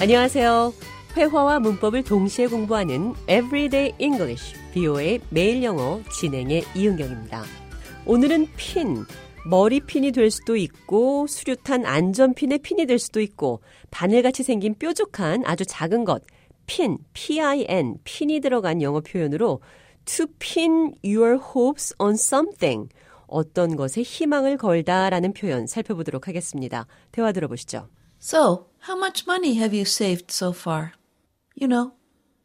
안녕하세요. 회화와 문법을 동시에 공부하는 Everyday English, BO의 매일 영어 진행의 이은경입니다. 오늘은 핀, 머리핀이 될 수도 있고 수류탄 안전핀의 핀이 될 수도 있고 바늘같이 생긴 뾰족한 아주 작은 것, 핀, P-I-N, 핀이 들어간 영어 표현으로 to pin your hopes on something, 어떤 것에 희망을 걸다라는 표현 살펴보도록 하겠습니다. 대화 들어보시죠. So, how much money have you saved so far? You know,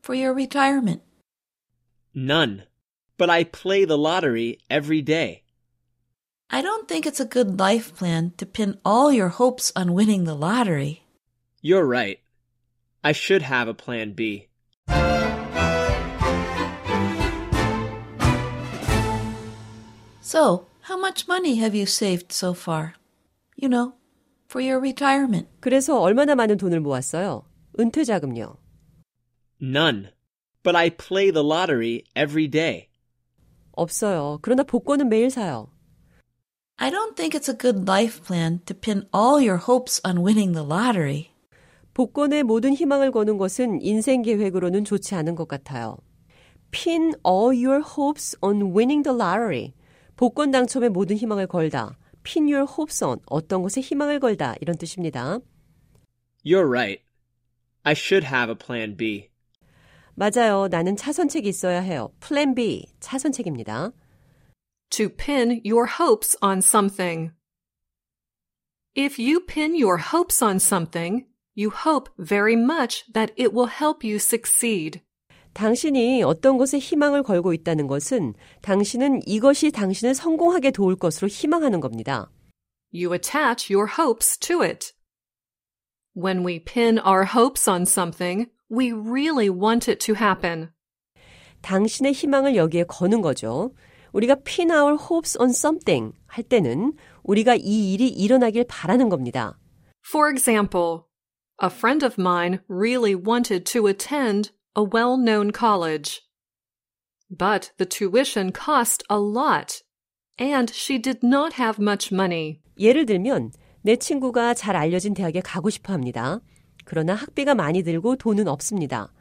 for your retirement. None. But I play the lottery every day. I don't think it's a good life plan to pin all your hopes on winning the lottery. You're right. I should have a plan B. So, how much money have you saved so far? You know, for your retirement. 그래서 얼마나 많은 돈을 모았어요? 은퇴 자금요. None. But I play the lottery every day. 없어요. 그러나 복권은 매일 사요. I don't think it's a good life plan to pin all your hopes on winning the lottery. 복권에 모든 희망을 거는 것은 인생 계획으로는 좋지 않은 것 같아요. Pin all your hopes on winning the lottery. 복권 당첨에 모든 희망을 걸다. Pin your hopes on 어떤 것에 희망을 걸다 이런 뜻입니다. You're right. I should have a plan B. 맞아요. 나는 차선책이 있어야 해요. Plan B 차선책입니다. To pin your hopes on something. If you pin your hopes on something, you hope very much that it will help you succeed. 당신이 어떤 것에 희망을 걸고 있다는 것은 당신은 이것이 당신을 성공하게 도울 것으로 희망하는 겁니다. You attach your hopes to it. When we pin our hopes on something, we really want it to happen. 당신의 희망을 여기에 거는 거죠. 우리가 pin our hopes on something 할 때는 우리가 이 일이 일어나길 바라는 겁니다. For example, a friend of mine really wanted to attend a well-known college. But the tuition cost a lot, and she did not have much money. 예를 들면 내 친구가 잘 알려진 대학에 가고 싶어 합니다. 그러나 학비가 많이 들고 돈은 없습니다.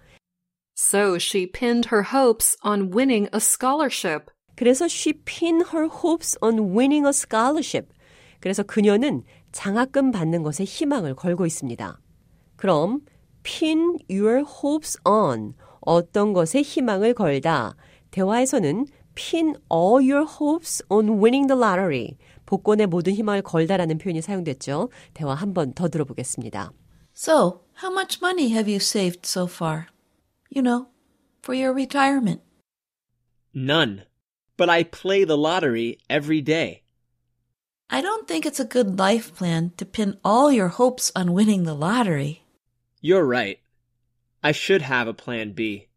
So she pinned her hopes on winning a scholarship. 그래서 she pinned her hopes on winning a scholarship. 그래서 그녀는 장학금 받는 것에 희망을 걸고 있습니다. 그럼 pin your hopes on 어떤 것에 희망을 걸다. 대화에서는 pin all your hopes on winning the lottery. 복권에 모든 희망을 걸다라는 표현이 사용됐죠. 대화 한 번 더 들어보겠습니다. So, how much money have you saved so far? You know, for your retirement. None. But I play the lottery every day. I don't think it's a good life plan to pin all your hopes on winning the lottery. You're right. I should have a plan B.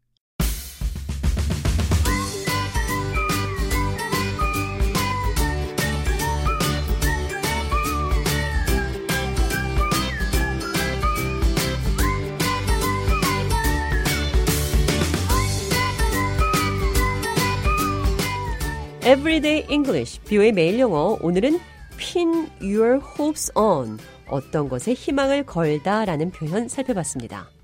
Everyday English, 비오의 매일 영어. 오늘은 pin your hopes on 어떤 것에 희망을 걸다라는 표현 살펴봤습니다.